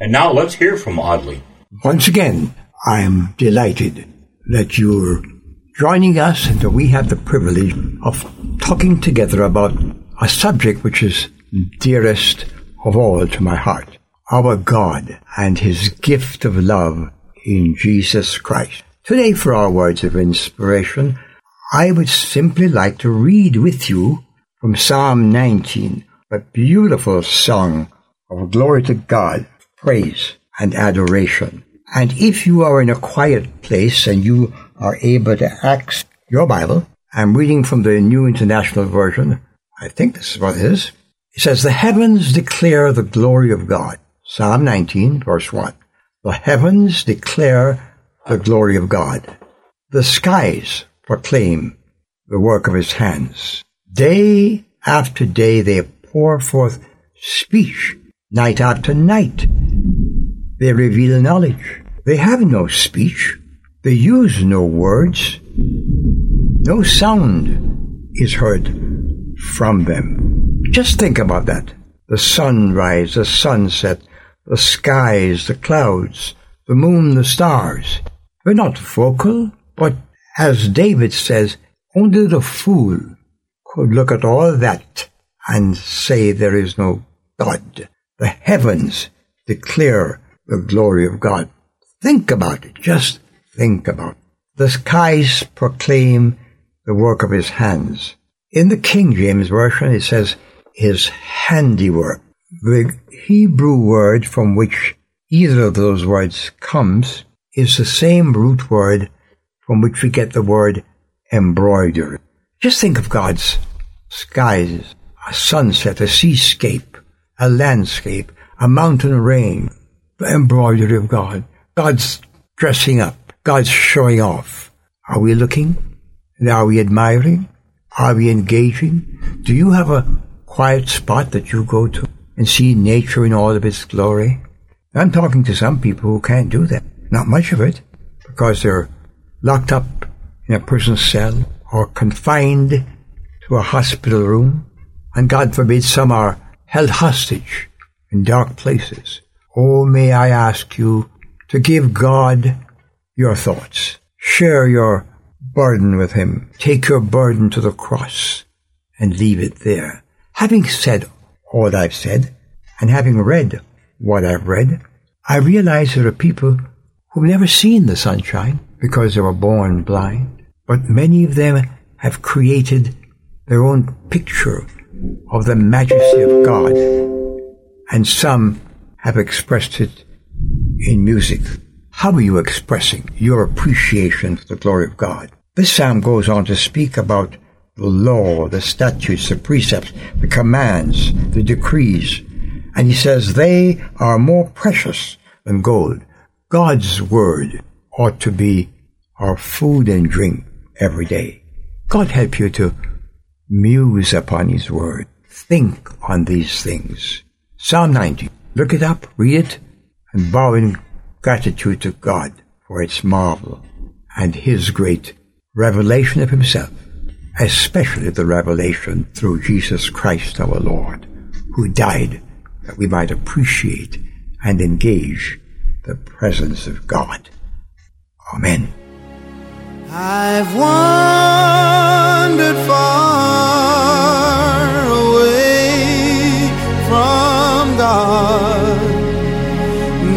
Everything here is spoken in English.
And now let's hear from Audley. Once again, I am delighted that you're joining us and that we have the privilege of talking together about a subject which is dearest of all to my heart. Our God and His gift of love in Jesus Christ. Today for our words of inspiration, I would simply like to read with you from Psalm 19, a beautiful song of glory to God praise and adoration. And if you are in a quiet place and you are able to access your Bible, I'm reading from the New International Version. I think this is what it is. It says, The heavens declare the glory of God. Psalm 19, verse 1. The heavens declare the glory of God. The skies proclaim the work of his hands. Day after day they pour forth speech. Night after night they reveal knowledge. They have no speech. They use no words. No sound is heard from them. Just think about that. The sunrise, the sunset, the skies, the clouds, the moon, the stars. They're not vocal, but as David says, only the fool could look at all that and say there is no God. The heavens declare the glory of God. Think about it. Just think about it. The skies proclaim the work of his hands. In the King James Version, it says his handiwork. The Hebrew word from which either of those words comes is the same root word from which we get the word embroidery. Just think of God's skies, a sunset, a seascape, a landscape, a mountain range, embroidery of God. God's dressing up. God's showing off. Are we looking? Are we admiring? Are we engaging? Do you have a quiet spot that you go to and see nature in all of its glory? I'm talking to some people who can't do that. Not much of it, because they're locked up in a prison cell or confined to a hospital room. And God forbid some are held hostage in dark places. Oh, may I ask you to give God your thoughts. Share your burden with Him. Take your burden to the cross and leave it there. Having said all I've said, and having read what I've read, I realize there are people who've never seen the sunshine because they were born blind, but many of them have created their own picture of the majesty of God, and some have expressed it in music. How are you expressing your appreciation for the glory of God? This psalm goes on to speak about the law, the statutes, the precepts, the commands, the decrees. And he says they are more precious than gold. God's word ought to be our food and drink every day. God help you to muse upon his word. Think on these things. Psalm 90. Look it up, read it, and bow in gratitude to God for its marvel and His great revelation of Himself, especially the revelation through Jesus Christ our Lord, who died that we might appreciate and engage the presence of God. Amen. I've wandered